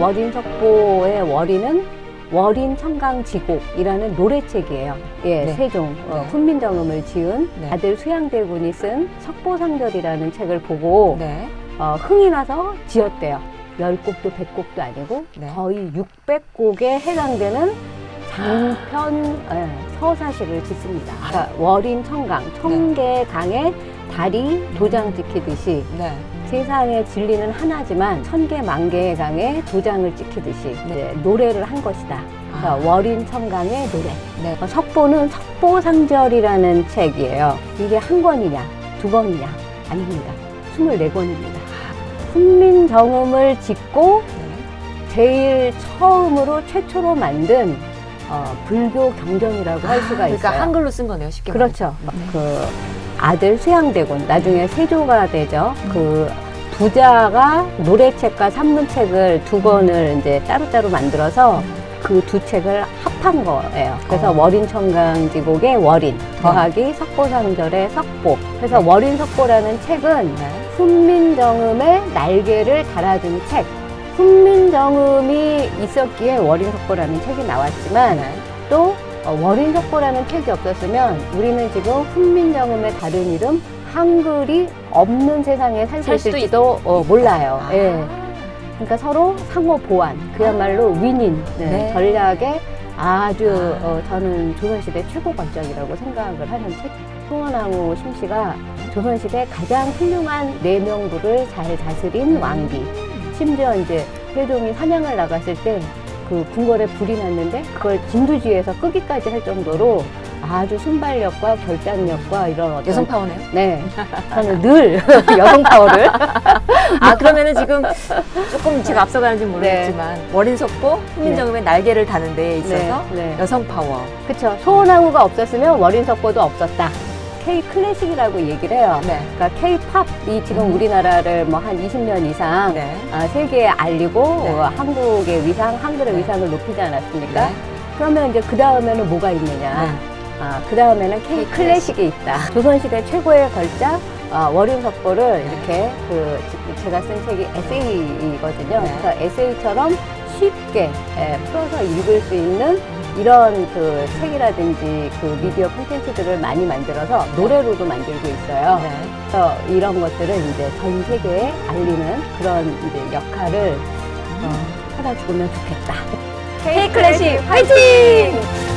월인 석보의 월인은 월인 청강지곡이라는 노래책이에요. 예, 네. 세종 어, 네. 훈민정음을 지은 네. 아들 수양대군이 쓴 석보상절이라는 책을 보고 네. 어, 흥이 나서 지었대요. 열 곡도 백 곡도 아니고 네. 거의 600곡에 해당되는 장편 예, 서사시를 짓습니다. 그러니까 월인 청강, 청계 강에 달이 도장 찍히듯이 네. 세상의 진리는 하나지만 천 개 만 개의 강에 도장을 찍히듯이 이제 노래를 한 것이다. 그러니까 아. 월인 청강의 노래. 네. 어, 석보는 석보상절이라는 책이에요. 이게 한 권이냐, 두 권이냐? 아닙니다. 24권입니다. 훈민정음을 짓고 네. 제일 처음으로 최초로 만든 어, 불교 경전이라고 할 수가 있어요. 그러니까 한글로 쓴 거네요. 쉽게 그렇죠. 말해서. 네. 그 아들 수양대군 나중에 세조가 되죠. 그 부자가 노래책과 산문책을 두 권을 이제 따로따로 만들어서 그 두 책을 합한 거예요. 그래서 어. 월인청강지곡의 월인 더하기 석보상절의 석보. 그래서 네. 월인석보라는 책은 네. 훈민정음의 날개를 달아준 책. 훈민정음이 있었기에 월인석보라는 책이 나왔지만 네. 또 어, 월인석보라는 책이 없었으면 우리는 지금 훈민정음의 다른 이름 한글이 없는 세상에 살수살 수도 있을지도 어, 몰라요. 아. 예. 그러니까 서로 상호 보완, 그야말로 윈인 네, 네. 전략에 아주 아. 어, 저는 조선시대 최고 관점이라고 생각을 하는 책. 송원왕후 심씨가 조선시대 가장 훌륭한 내명부를 잘 다스린 음. 왕비. 심지어 이제 세종이 사냥을 나갔을 때 그 궁궐에 불이 났는데 그걸 진두지휘해서 끄기까지 할 정도로 아주 순발력과 결단력과 이런 어떤 여성 파워네요. 네. 저는 늘 여성 파워를. 아 그러면은 지금 조금 제가 앞서가는지 모르겠지만 월인석보 훈민정음의 날개를 다는 데에 있어서 네, 네. 여성 파워. 그쵸. 소헌왕후가 없었으면 월인석보도 없었다 K 클래식이라고 얘기를 해요 네. 그러니까 K-팝이 지금 음. 우리나라를 뭐 한 20년 이상 네. 아, 세계에 알리고 네. 어, 한국의 위상, 한글의 네. 위상을 높이지 않았습니까? 네. 그러면 이제 그 다음에는 뭐가 있느냐? 네. 아, 그 다음에는 K 클래식이 있다. 조선시대 최고의 걸작 어, 월윤석보를 이렇게 그 지- 제가 쓴 책이 에세이거든요. 네. 그래서 에세이처럼 쉽게 예, 풀어서 읽을 수 있는 이런 그 책이라든지 그 미디어 콘텐츠들을 많이 만들어서 노래로도 만들고 있어요. 네. 그래서 이런 것들을 이제 전 세계에 알리는 그런 이제 역할을 어, 하다 죽으면 좋겠다. K 클래식 화이팅!